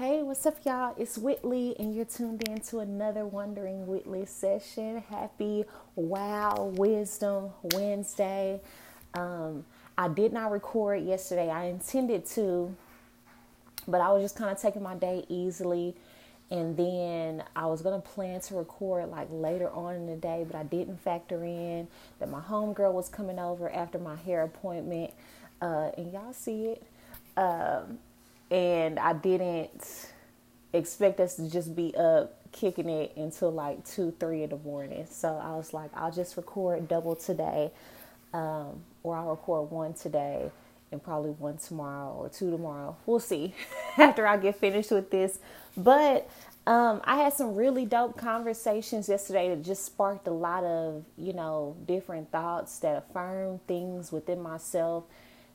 Hey, what's up, y'all? It's Whitley, and you're tuned in to another Wondering Whitley session. Happy Wow Wisdom Wednesday. Um, I did not record yesterday. I intended to, but I was just kind of taking my day easily. And then I was gonna plan to record like later on in the day, but I didn't factor in that my homegirl was coming over after my hair appointment. Uh, and y'all see it. Um, and I didn't expect us to just be up kicking it until like two, three in the morning. So I was like, I'll just record double today, um, or I'll record one today and probably one tomorrow or two tomorrow. We'll see after I get finished with this. But um, I had some really dope conversations yesterday that just sparked a lot of, you know, different thoughts that affirm things within myself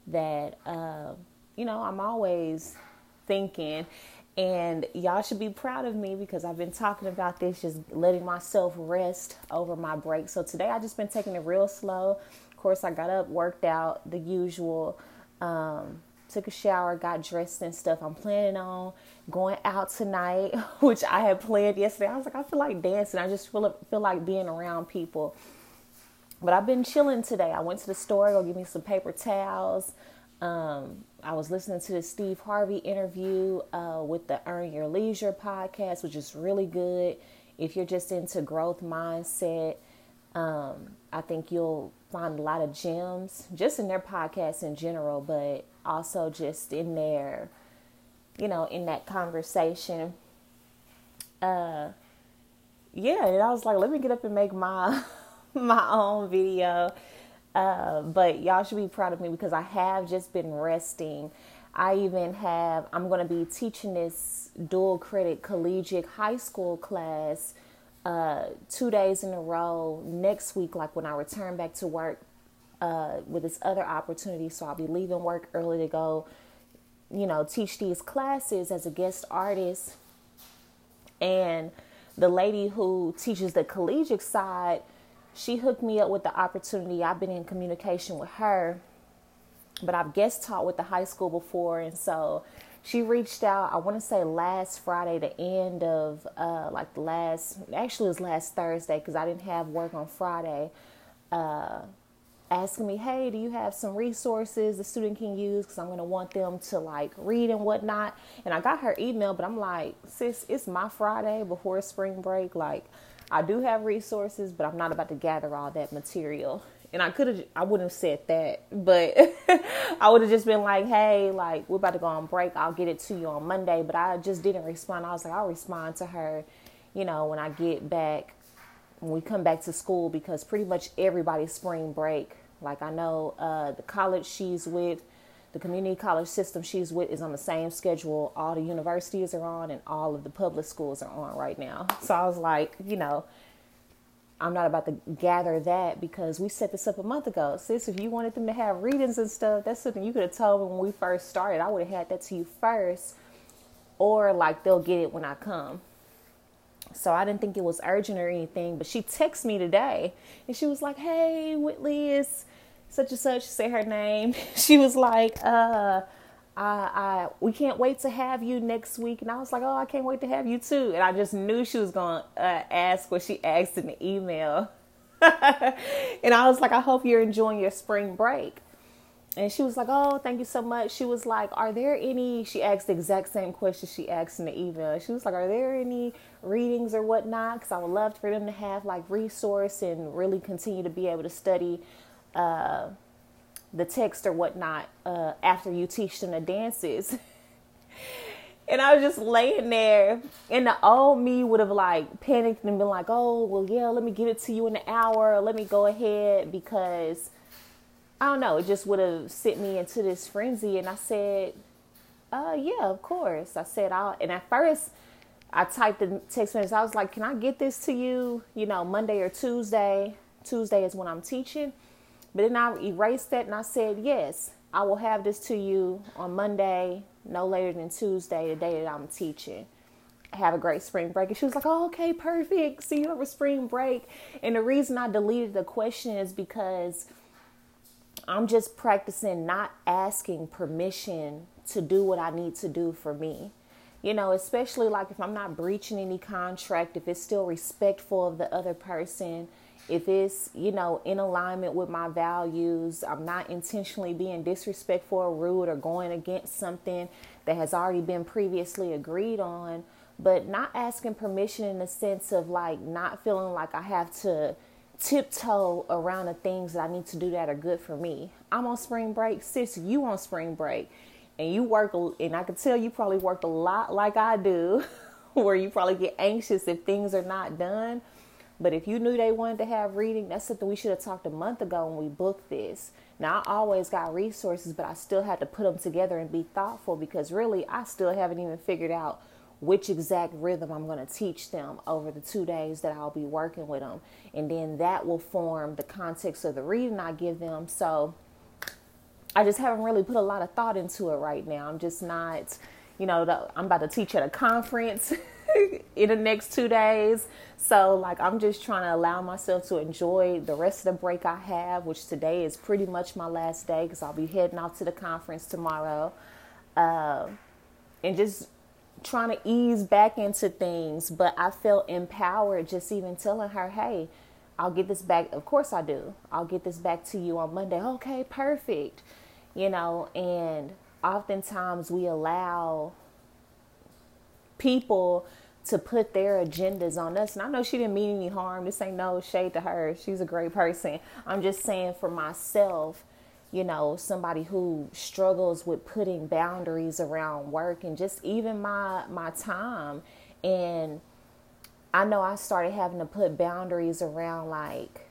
that, uh, you know, I'm always thinking. And y'all should be proud of me because I've been talking about this, just letting myself rest over my break. So today I just been taking it real slow. Of course, I got up, worked out, the usual. Um, took a shower, got dressed and stuff. I'm planning on going out tonight, which I had planned yesterday. I was like, I feel like dancing. I just feel feel like being around people. But I've been chilling today. I went to the store, go get me some paper towels. Um, I was listening to the Steve Harvey interview uh, with the Earn Your Leisure podcast, which is really good. If you're just into growth mindset, um, I think you'll find a lot of gems just in their podcast in general, but also just in their, you know, in that conversation. Uh, yeah, and I was like, let me get up and make my my own video uh, but y'all should be proud of me because I have just been resting. I even have, I'm going to be teaching this dual credit collegiate high school class uh, two days in a row next week, like when I return back to work uh, with this other opportunity. So I'll be leaving work early to go, you know, teach these classes as a guest artist. And the lady who teaches the collegiate side, she hooked me up with the opportunity. I've been in communication with her, but I've guest taught with the high school before, and so she reached out. I want to say last Friday, the end of uh, like the last, actually it was last Thursday because I didn't have work on Friday. Uh, asking me, hey, do you have some resources the student can use? Because I'm going to want them to like read and whatnot. And I got her email, but I'm like, sis, it's my Friday before spring break. Like, I do have resources, but I'm not about to gather all that material. And I could have, I wouldn't have said that, but I would have just been like, hey, like, we're about to go on break. I'll get it to you on Monday. But I just didn't respond. I was like, I'll respond to her, you know, when I get back, when we come back to school, because pretty much everybody's spring break. Like, I know uh, the college she's with, the community college system she's with is on the same schedule all the universities are on and all of the public schools are on right now. So I was like, you know, I'm not about to gather that because we set this up a month ago. Sis, if you wanted them to have readings and stuff, that's something you could have told me when we first started. I would have had that to you first. Or like they'll get it when I come. So I didn't think it was urgent or anything, but she texted me today and she was like, Hey, Whitley, is such and such, say her name. She was like, uh, I, I, we can't wait to have you next week. And I was like, oh, I can't wait to have you too. And I just knew she was going to uh, ask what she asked in the email. and I was like, I hope you're enjoying your spring break. And she was like, oh, thank you so much. She was like, are there any, she asked the exact same question she asked in the email. She was like, are there any readings or whatnot? Because I would love for them to have like resource and really continue to be able to study the text or whatnot uh, after you teach them the dances. and I was just laying there, and the old me would have like panicked and been like, "Oh, well, yeah, let me give it to you in an hour. Let me go ahead because I don't know. It just would have sent me into this frenzy." And I said, "Uh, yeah, of course." I said, "I'll." And at first, I typed the text message. I was like, "Can I get this to you? You know, Monday or Tuesday? Tuesday is when I'm teaching." But then I erased that and I said, yes, I will have this to you on Monday, no later than Tuesday, the day that I'm teaching. Have a great spring break. And she was like, oh, okay, perfect. See you over spring break. And the reason I deleted the question is because I'm just practicing not asking permission to do what I need to do for me. you know, especially like if I'm not breaching any contract, if it's still respectful of the other person, if it's, you know, in alignment with my values, I'm not intentionally being disrespectful or rude or going against something that has already been previously agreed on, but not asking permission in the sense of like not feeling like I have to tiptoe around the things that I need to do that are good for me. I'm on spring break, sis, you on spring break. And you work, and I can tell you probably worked a lot like I do, where you probably get anxious if things are not done but if you knew they wanted to have reading, that's something we should have talked a month ago when we booked this. Now, I always got resources, but I still had to put them together and be thoughtful because really, I still haven't even figured out which exact rhythm I'm going to teach them over the two days that I'll be working with them. And then that will form the context of the reading I give them. So I just haven't really put a lot of thought into it right now. I'm just not, you know, I'm about to teach at a conference. in the next two days. So, like, I'm just trying to allow myself to enjoy the rest of the break I have, which today is pretty much my last day because I'll be heading out to the conference tomorrow. Uh, and just trying to ease back into things. But I felt empowered just even telling her, hey, I'll get this back. Of course, I do. I'll get this back to you on Monday. Okay, perfect. You know, and oftentimes we allow people to put their agendas on us. And I know she didn't mean any harm. This ain't no shade to her. She's a great person. I'm just saying for myself, you know, somebody who struggles with putting boundaries around work and just even my my time. And I know I started having to put boundaries around like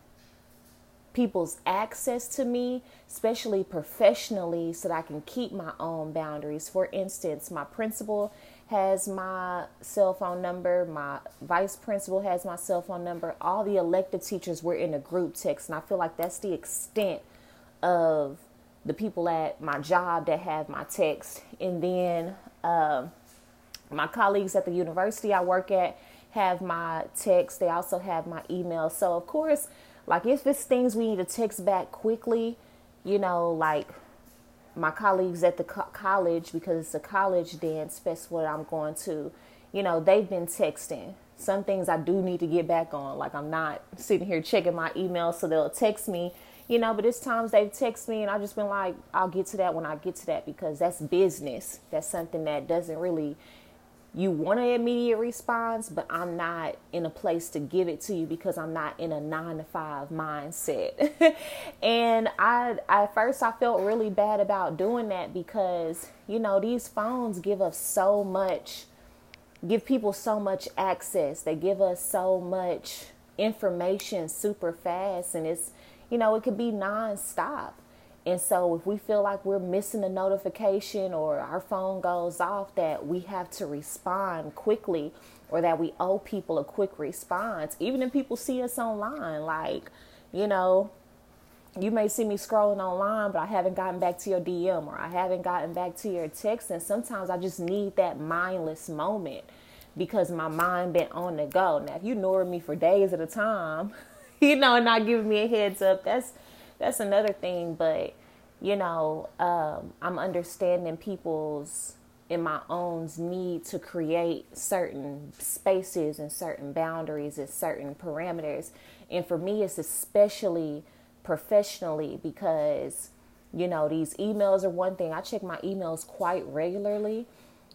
people's access to me, especially professionally, so that I can keep my own boundaries. For instance, my principal has my cell phone number. My vice principal has my cell phone number. All the elected teachers were in a group text, and I feel like that's the extent of the people at my job that have my text. And then um, my colleagues at the university I work at have my text. They also have my email. So, of course, like if it's things we need to text back quickly, you know, like my colleagues at the co- college because it's a college dance festival that I'm going to, you know, they've been texting. Some things I do need to get back on. Like I'm not sitting here checking my email, so they'll text me, you know, but it's times they've texted me and I've just been like, I'll get to that when I get to that because that's business. That's something that doesn't really you want an immediate response, but I'm not in a place to give it to you because I'm not in a nine to five mindset. and I, at first, I felt really bad about doing that because, you know, these phones give us so much, give people so much access. They give us so much information super fast, and it's, you know, it could be nonstop. And so, if we feel like we're missing a notification or our phone goes off, that we have to respond quickly or that we owe people a quick response, even if people see us online. Like, you know, you may see me scrolling online, but I haven't gotten back to your DM or I haven't gotten back to your text. And sometimes I just need that mindless moment because my mind been on the go. Now, if you ignore me for days at a time, you know, and not giving me a heads up, that's that's another thing. But you know, um, I'm understanding people's in my own need to create certain spaces and certain boundaries and certain parameters. And for me, it's especially professionally because you know these emails are one thing. I check my emails quite regularly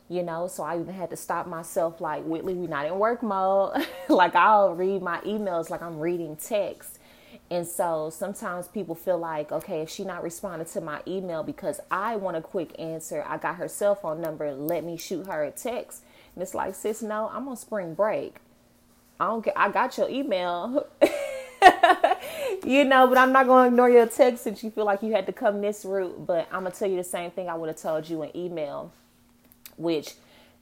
you know so i even had to stop myself like whitley we're not in work mode like i'll read my emails like i'm reading text and so sometimes people feel like, okay, if she not responding to my email because I want a quick answer, I got her cell phone number, let me shoot her a text. And it's like, sis, no, I'm on spring break. I don't get I got your email. you know, but I'm not gonna ignore your text since you feel like you had to come this route. But I'm gonna tell you the same thing I would have told you in email, which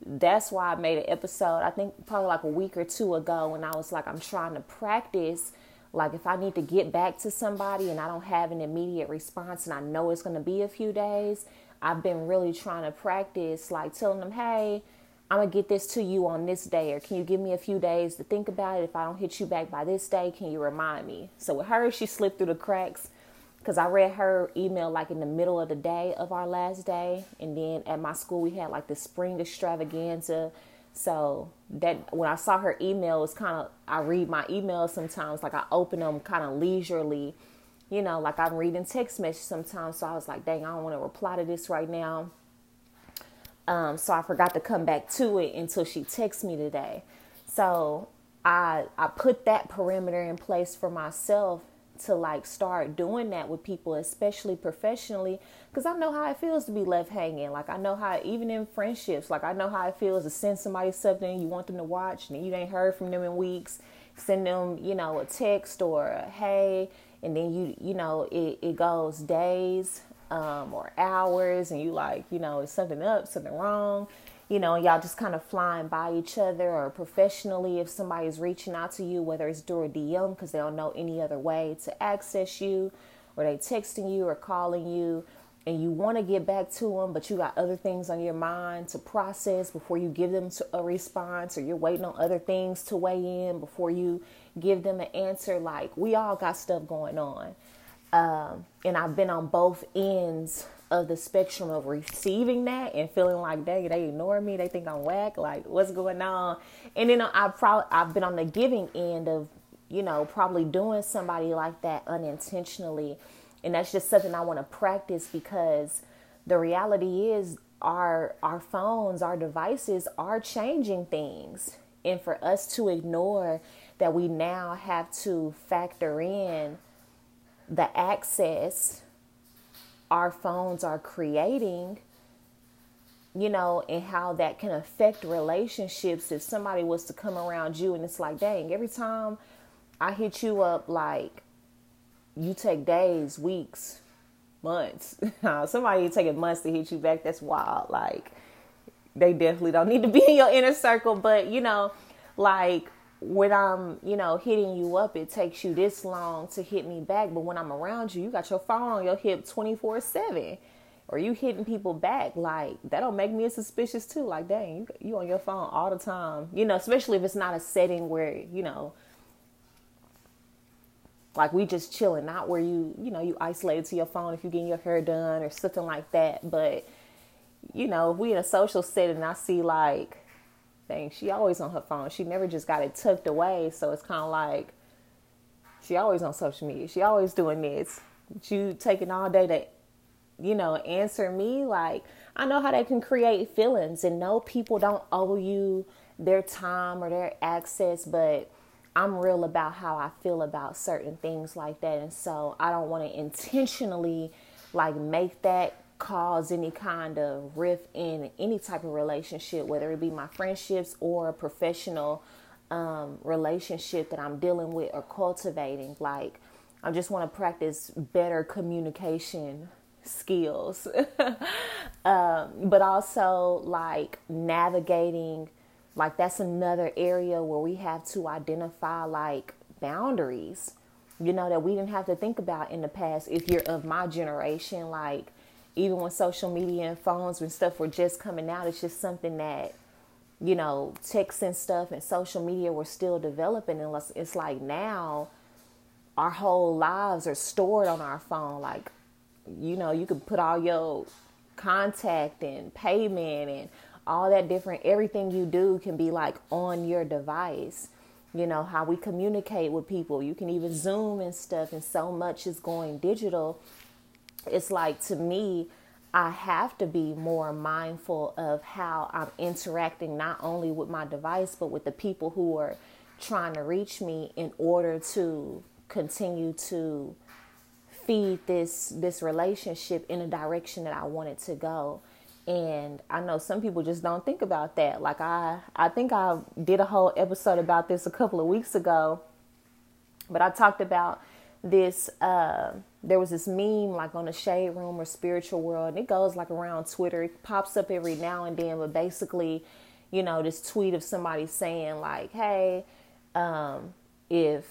that's why I made an episode, I think probably like a week or two ago when I was like, I'm trying to practice like if I need to get back to somebody and I don't have an immediate response and I know it's going to be a few days, I've been really trying to practice like telling them, "Hey, I'm going to get this to you on this day or can you give me a few days to think about it? If I don't hit you back by this day, can you remind me?" So with her, she slipped through the cracks because I read her email like in the middle of the day of our last day, and then at my school we had like the spring extravaganza. So that when I saw her email, it's kind of I read my emails sometimes like I open them kind of leisurely, you know, like I'm reading text messages sometimes. So I was like, dang, I don't want to reply to this right now. Um, so I forgot to come back to it until she texted me today. So I I put that perimeter in place for myself to like start doing that with people, especially professionally, because I know how it feels to be left hanging. Like I know how even in friendships, like I know how it feels to send somebody something you want them to watch and you ain't heard from them in weeks. Send them, you know, a text or a hey, and then you you know it, it goes days um, or hours, and you like you know is something up, something wrong you know, y'all just kind of flying by each other or professionally if somebody's reaching out to you, whether it's through a DM because they don't know any other way to access you, or they texting you or calling you, and you want to get back to them, but you got other things on your mind to process before you give them a response, or you're waiting on other things to weigh in before you give them an answer. Like, we all got stuff going on. Um, and I've been on both ends of the spectrum of receiving that and feeling like dang they ignore me they think i'm whack like what's going on? And then i probably i've been on the giving end of you know probably doing somebody like that unintentionally. And that's just something i want to practice because the reality is our our phones our devices are changing things. And for us to ignore that we now have to factor in the access our phones are creating, you know, and how that can affect relationships. If somebody was to come around you and it's like, dang, every time I hit you up, like, you take days, weeks, months. somebody taking months to hit you back, that's wild. Like, they definitely don't need to be in your inner circle, but you know, like when I'm, you know, hitting you up, it takes you this long to hit me back. But when I'm around you, you got your phone on your hip 24 7. Or you hitting people back, like that don't make me suspicious too. Like, dang, you, you on your phone all the time. You know, especially if it's not a setting where, you know, like we just chilling, not where you, you know, you isolated to your phone if you're getting your hair done or something like that. But, you know, if we in a social setting, I see like thing. She always on her phone. She never just got it tucked away. So it's kind of like she always on social media. She always doing this. You taking all day to, you know, answer me. Like I know how they can create feelings, and no, people don't owe you their time or their access, but I'm real about how I feel about certain things like that, and so I don't want to intentionally like make that cause any kind of rift in any type of relationship, whether it be my friendships or a professional um, relationship that I'm dealing with or cultivating. Like, I just want to practice better communication skills, um, but also like navigating. Like, that's another area where we have to identify like boundaries, you know, that we didn't have to think about in the past. If you're of my generation, like, even when social media and phones and stuff were just coming out, it's just something that, you know, texts and stuff and social media were still developing. And it's like now our whole lives are stored on our phone. Like, you know, you can put all your contact and payment and all that different, everything you do can be like on your device. You know, how we communicate with people. You can even Zoom and stuff, and so much is going digital it's like to me, I have to be more mindful of how I'm interacting not only with my device, but with the people who are trying to reach me in order to continue to feed this this relationship in a direction that I want it to go. And I know some people just don't think about that. Like I I think I did a whole episode about this a couple of weeks ago. But I talked about this uh, there was this meme like on the shade room or spiritual world and it goes like around twitter. It pops up every now and then but basically you know this tweet of somebody saying like hey um, if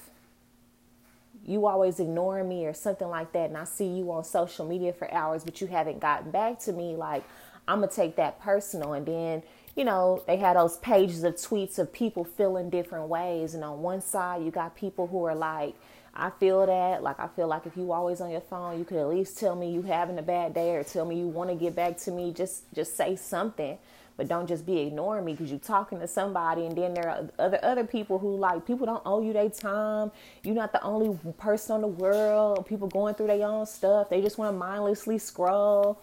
you always ignore me or something like that and i see you on social media for hours but you haven't gotten back to me like i'm gonna take that personal. And then you know they had those pages of tweets of people feeling different ways and on one side you got people who are like I feel that. Like I feel like if you always on your phone, you could at least tell me you having a bad day or tell me you want to get back to me. Just just say something but don't just be ignoring me because you're talking to somebody and then there are other other people who like people don't owe you their time you're not the only person in the world people going through their own stuff they just want to mindlessly scroll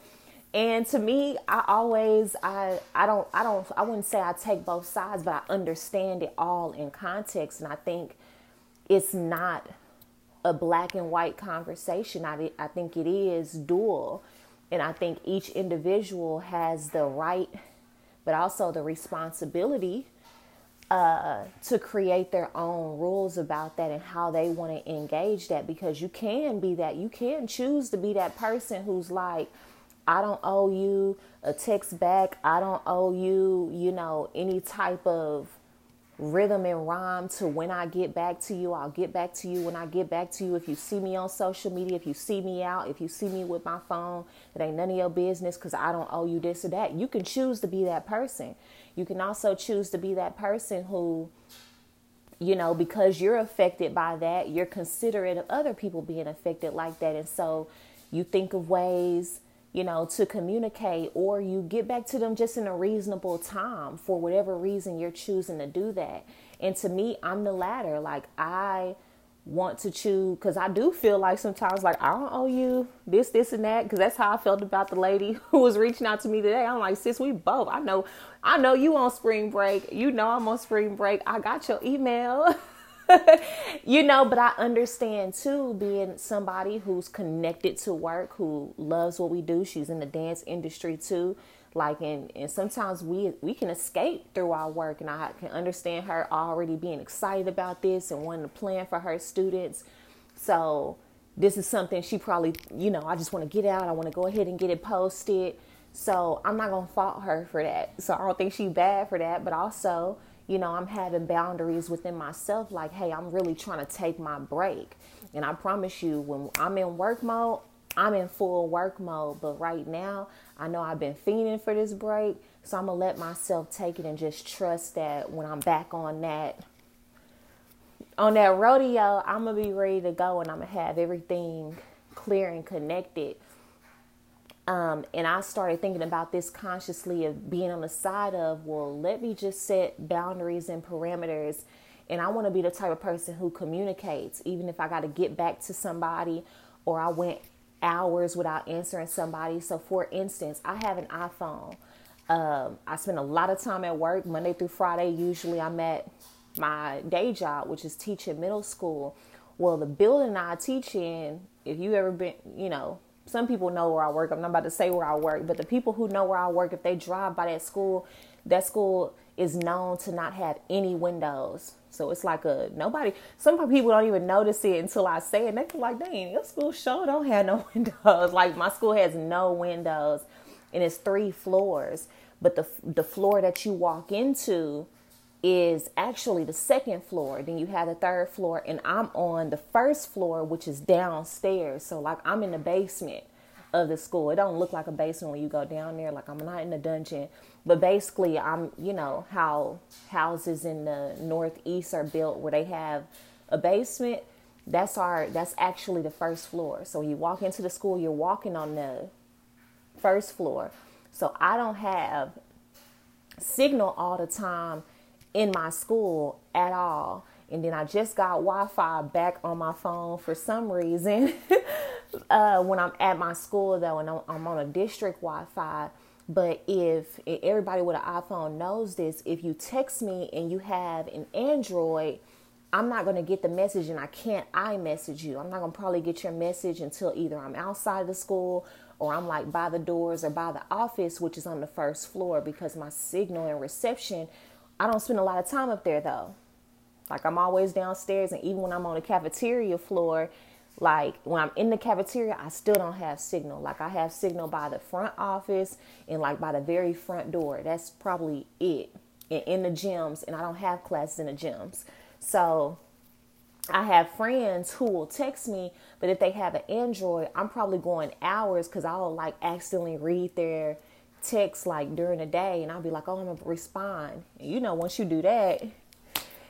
and to me i always i i don't i don't i wouldn't say i take both sides but i understand it all in context and i think it's not a black and white conversation i, I think it is dual and i think each individual has the right but also the responsibility uh, to create their own rules about that and how they want to engage that because you can be that. You can choose to be that person who's like, I don't owe you a text back. I don't owe you, you know, any type of rhythm and rhyme to when I get back to you. I'll get back to you when I get back to you. If you see me on social media, if you see me out, if you see me with my phone, it ain't none of your business because I don't owe you this or that. You can choose to be that person. You can also choose to be that person who, you know, because you're affected by that, you're considerate of other people being affected like that. And so you think of ways you know, to communicate, or you get back to them just in a reasonable time for whatever reason you're choosing to do that. And to me, I'm the latter. Like, I want to choose because I do feel like sometimes, like, I don't owe you this, this, and that. Because that's how I felt about the lady who was reaching out to me today. I'm like, sis, we both. I know, I know you on spring break. You know I'm on spring break. I got your email. you know, but I understand too being somebody who's connected to work, who loves what we do. She's in the dance industry too. Like and, and sometimes we we can escape through our work and I can understand her already being excited about this and wanting to plan for her students. So this is something she probably, you know, I just want to get out. I want to go ahead and get it posted. So I'm not gonna fault her for that. So I don't think she's bad for that, but also you know, I'm having boundaries within myself like, hey, I'm really trying to take my break. And I promise you, when I'm in work mode, I'm in full work mode. But right now, I know I've been fiending for this break. So I'm going to let myself take it and just trust that when I'm back on that on that rodeo, I'm to be ready to go and I'm to have everything clear and connected um, and I started thinking about this consciously of being on the side of, well, let me just set boundaries and parameters. And I want to be the type of person who communicates, even if I got to get back to somebody or I went hours without answering somebody. So, for instance, I have an iPhone. Um, I spend a lot of time at work, Monday through Friday. Usually, I'm at my day job, which is teaching middle school. Well, the building I teach in, if you ever been, you know, some people know where I work. I'm not about to say where I work, but the people who know where I work, if they drive by that school, that school is known to not have any windows. So it's like a nobody. Some people don't even notice it until I say it. They feel like, dang, your school sure don't have no windows. Like my school has no windows, and it's three floors. But the the floor that you walk into is actually the second floor. Then you have the third floor, and I'm on the first floor, which is downstairs. So like I'm in the basement of the school. It don't look like a basement when you go down there. Like I'm not in a dungeon, but basically I'm, you know, how houses in the northeast are built where they have a basement. That's our. That's actually the first floor. So when you walk into the school, you're walking on the first floor. So I don't have signal all the time in my school at all. And then I just got Wi Fi back on my phone for some reason uh, when I'm at my school, though, and I'm, on a district Wi Fi. But if everybody with an iPhone knows this, if you text me and you have an Android, I'm not going to get the message and I can't iMessage you. I'm not going to probably get your message until either I'm outside of the school or I'm like by the doors or by the office, which is on the first floor because my signal and reception I don't spend a lot of time up there though. Like I'm always downstairs, and even when I'm on the cafeteria floor, like when I'm in the cafeteria, I still don't have signal. Like I have signal by the front office and like by the very front door. That's probably it. And in the gyms, and I don't have classes in the gyms. So I have friends who will text me, but if they have an Android, I'm probably going hours because I'll like accidentally read their text like during the day and I'll be like, oh, I'm gonna respond. And you know, once you do that,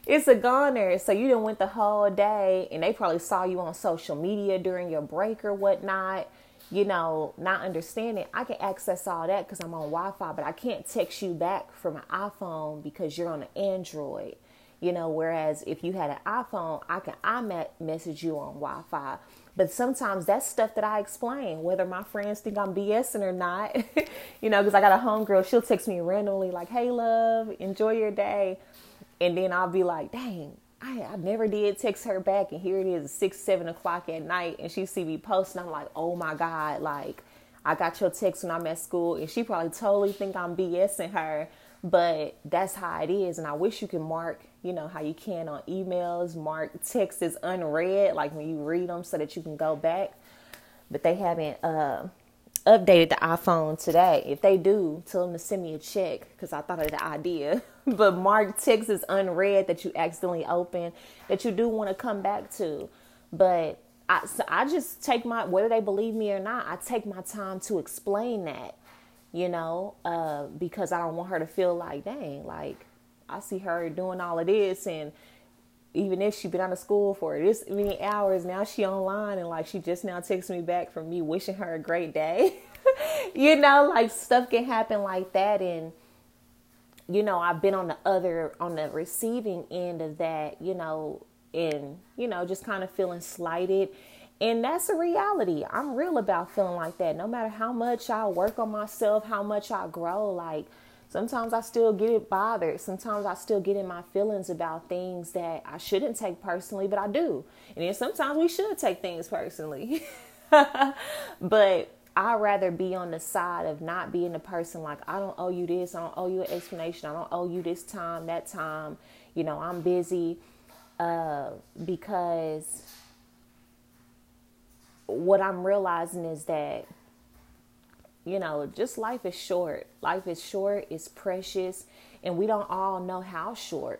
it's a goner. So you didn't went the whole day and they probably saw you on social media during your break or whatnot. You know, not understanding. I can access all that because I'm on Wi-Fi, but I can't text you back from an iPhone because you're on an Android. You know, whereas if you had an iPhone, I can I message you on Wi-Fi. But sometimes that's stuff that I explain, whether my friends think I'm BSing or not. you know, because I got a homegirl, she'll text me randomly like, "Hey, love, enjoy your day," and then I'll be like, "Dang, I, I never did text her back, and here it is, six, seven o'clock at night, and she see me posting. I'm like, oh my god, like I got your text when I'm at school, and she probably totally think I'm BSing her, but that's how it is. And I wish you can mark, you know, how you can on emails, mark text as unread, like when you read them, so that you can go back. But they haven't uh, updated the iPhone today. If they do, tell them to send me a check because I thought of the idea. but mark text is unread that you accidentally open that you do want to come back to. But I, so I just take my whether they believe me or not, I take my time to explain that, you know, uh, because I don't want her to feel like, dang, like I see her doing all of this and even if she been out of school for this many hours, now she online and like she just now texts me back from me wishing her a great day. you know, like stuff can happen like that and you know, I've been on the other on the receiving end of that, you know, and you know, just kind of feeling slighted. And that's a reality. I'm real about feeling like that. No matter how much I work on myself, how much I grow, like Sometimes I still get it bothered. Sometimes I still get in my feelings about things that I shouldn't take personally, but I do. And then sometimes we should take things personally. but I'd rather be on the side of not being the person like, I don't owe you this, I don't owe you an explanation, I don't owe you this time, that time, you know, I'm busy. Uh, because what I'm realizing is that you know, just life is short. Life is short, it's precious, and we don't all know how short,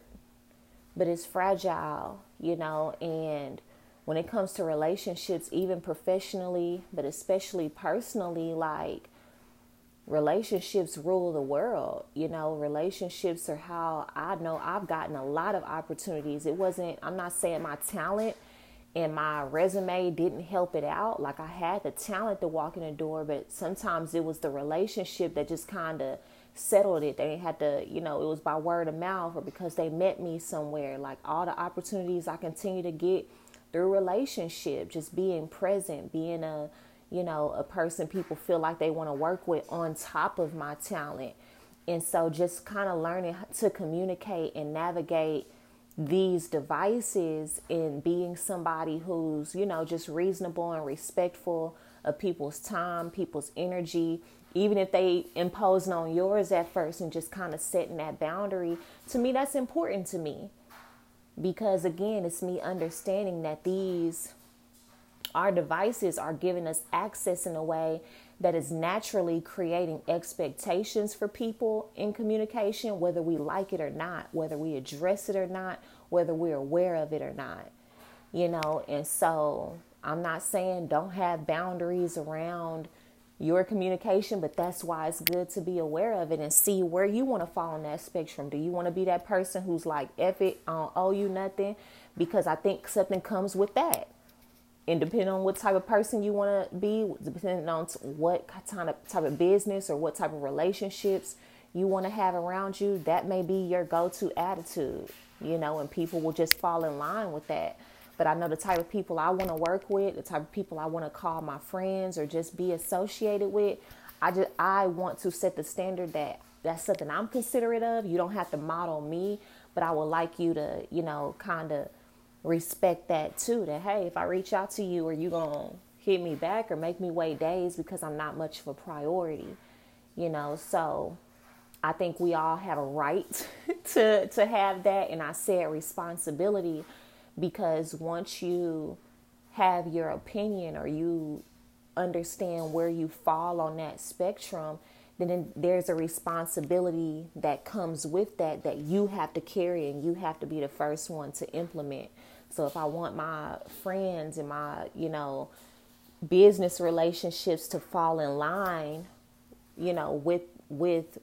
but it's fragile, you know, and when it comes to relationships, even professionally, but especially personally, like relationships rule the world. You know, relationships are how I know I've gotten a lot of opportunities. It wasn't, I'm not saying my talent and my resume didn't help it out. Like I had the talent to walk in the door, but sometimes it was the relationship that just kind of settled it. They had to, you know, it was by word of mouth or because they met me somewhere. Like all the opportunities I continue to get through relationship, just being present, being a, you know, a person people feel like they want to work with on top of my talent. And so just kind of learning to communicate and navigate these devices and being somebody who's, you know, just reasonable and respectful of people's time, people's energy, even if they imposing on yours at first and just kind of setting that boundary, to me, that's important to me. Because again, it's me understanding that these, our devices are giving us access in a way that is naturally creating expectations for people in communication, whether we like it or not, whether we address it or not, whether we're aware of it or not. You know, and so I'm not saying don't have boundaries around your communication, but that's why it's good to be aware of it and see where you want to fall on that spectrum. Do you want to be that person who's like, F it, I don't owe you nothing? Because I think something comes with that and depending on what type of person you want to be, depending on what kind of type of business or what type of relationships you want to have around you, that may be your go-to attitude, you know, and people will just fall in line with that. But I know the type of people I want to work with, the type of people I want to call my friends or just be associated with. I just I want to set the standard that that's something I'm considerate of. You don't have to model me, but I would like you to, you know, kind of respect that too. That hey, if I reach out to you, are you gonna hit me back or make me wait days because I'm not much of a priority? You know, so I think we all have a right to to have that, and I said responsibility because once you have your opinion or you understand where you fall on that spectrum, then there's a responsibility that comes with that that you have to carry and you have to be the first one to implement. So if I want my friends and my, you know, business relationships to fall in line, you know, with with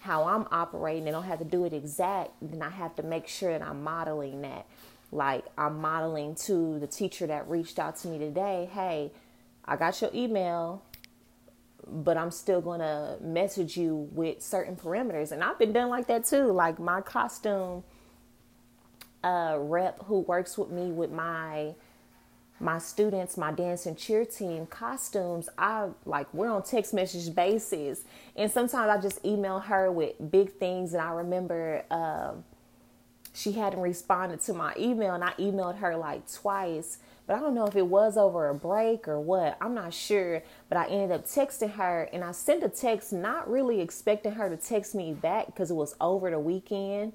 how I'm operating and don't have to do it exact, then I have to make sure that I'm modeling that. Like I'm modeling to the teacher that reached out to me today, hey, I got your email, but I'm still gonna message you with certain parameters. And I've been done like that too. Like my costume uh, rep who works with me with my my students, my dance and cheer team costumes, I like we're on text message basis, and sometimes I just email her with big things. And I remember uh, she hadn't responded to my email, and I emailed her like twice, but I don't know if it was over a break or what. I'm not sure, but I ended up texting her, and I sent a text, not really expecting her to text me back because it was over the weekend.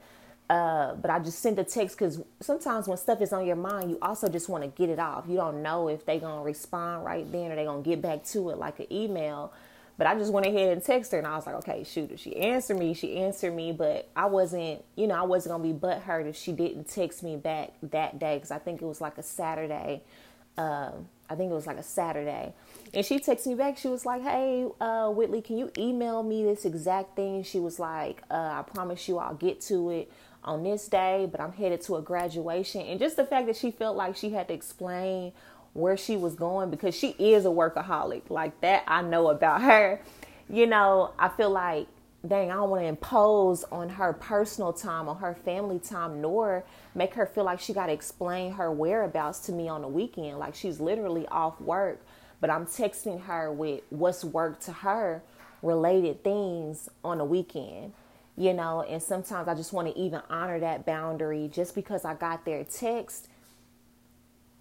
Uh, but I just sent a text because sometimes when stuff is on your mind, you also just want to get it off. You don't know if they're gonna respond right then or they're gonna get back to it like an email. But I just went ahead and texted her, and I was like, okay, shoot, if she answered me, she answered me. But I wasn't, you know, I wasn't gonna be butthurt if she didn't text me back that day because I think it was like a Saturday. Um, I think it was like a Saturday. And she texted me back. She was like, Hey, uh, Whitley, can you email me this exact thing? She was like, uh, I promise you I'll get to it on this day, but I'm headed to a graduation. And just the fact that she felt like she had to explain where she was going because she is a workaholic. Like that, I know about her. You know, I feel like, dang, I don't want to impose on her personal time, on her family time, nor make her feel like she got to explain her whereabouts to me on the weekend. Like she's literally off work, but I'm texting her with what's work to her related things on the weekend you know, and sometimes I just want to even honor that boundary just because I got their text.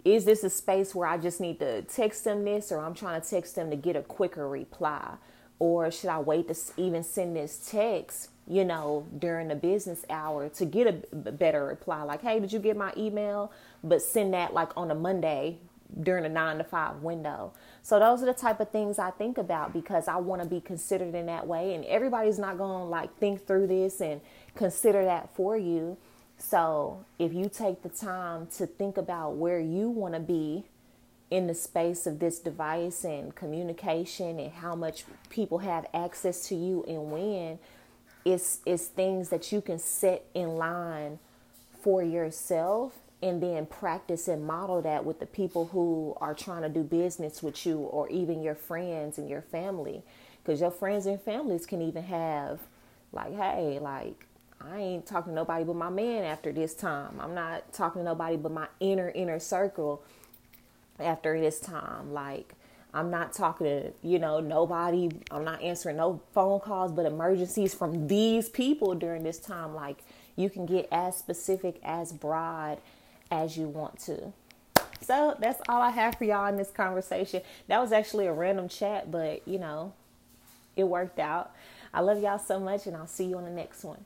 Is this a space where I just need to text them this, or I'm trying to text them to get a quicker reply? Or should I wait to even send this text, you know, during the business hour to get a better reply? Like, hey, did you get my email? But send that like on a Monday during a nine to five window. So those are the type of things I think about because I want to be considered in that way. And everybody's not going to like think through this and consider that for you. So if you take the time to think about where you want to be in the space of this device and communication and how much people have access to you and when, it's, it's things that you can set in line for yourself and then practice and model that with the people who are trying to do business with you or even your friends and your family. Because your friends and families can even have like hey like i ain't talking to nobody but my man after this time i'm not talking to nobody but my inner inner circle after this time like i'm not talking to you know nobody i'm not answering no phone calls but emergencies from these people during this time like you can get as specific as broad as you want to. So that's all I have for y'all in this conversation. That was actually a random chat, but you know, it worked out. I love y'all so much, and I'll see you on the next one.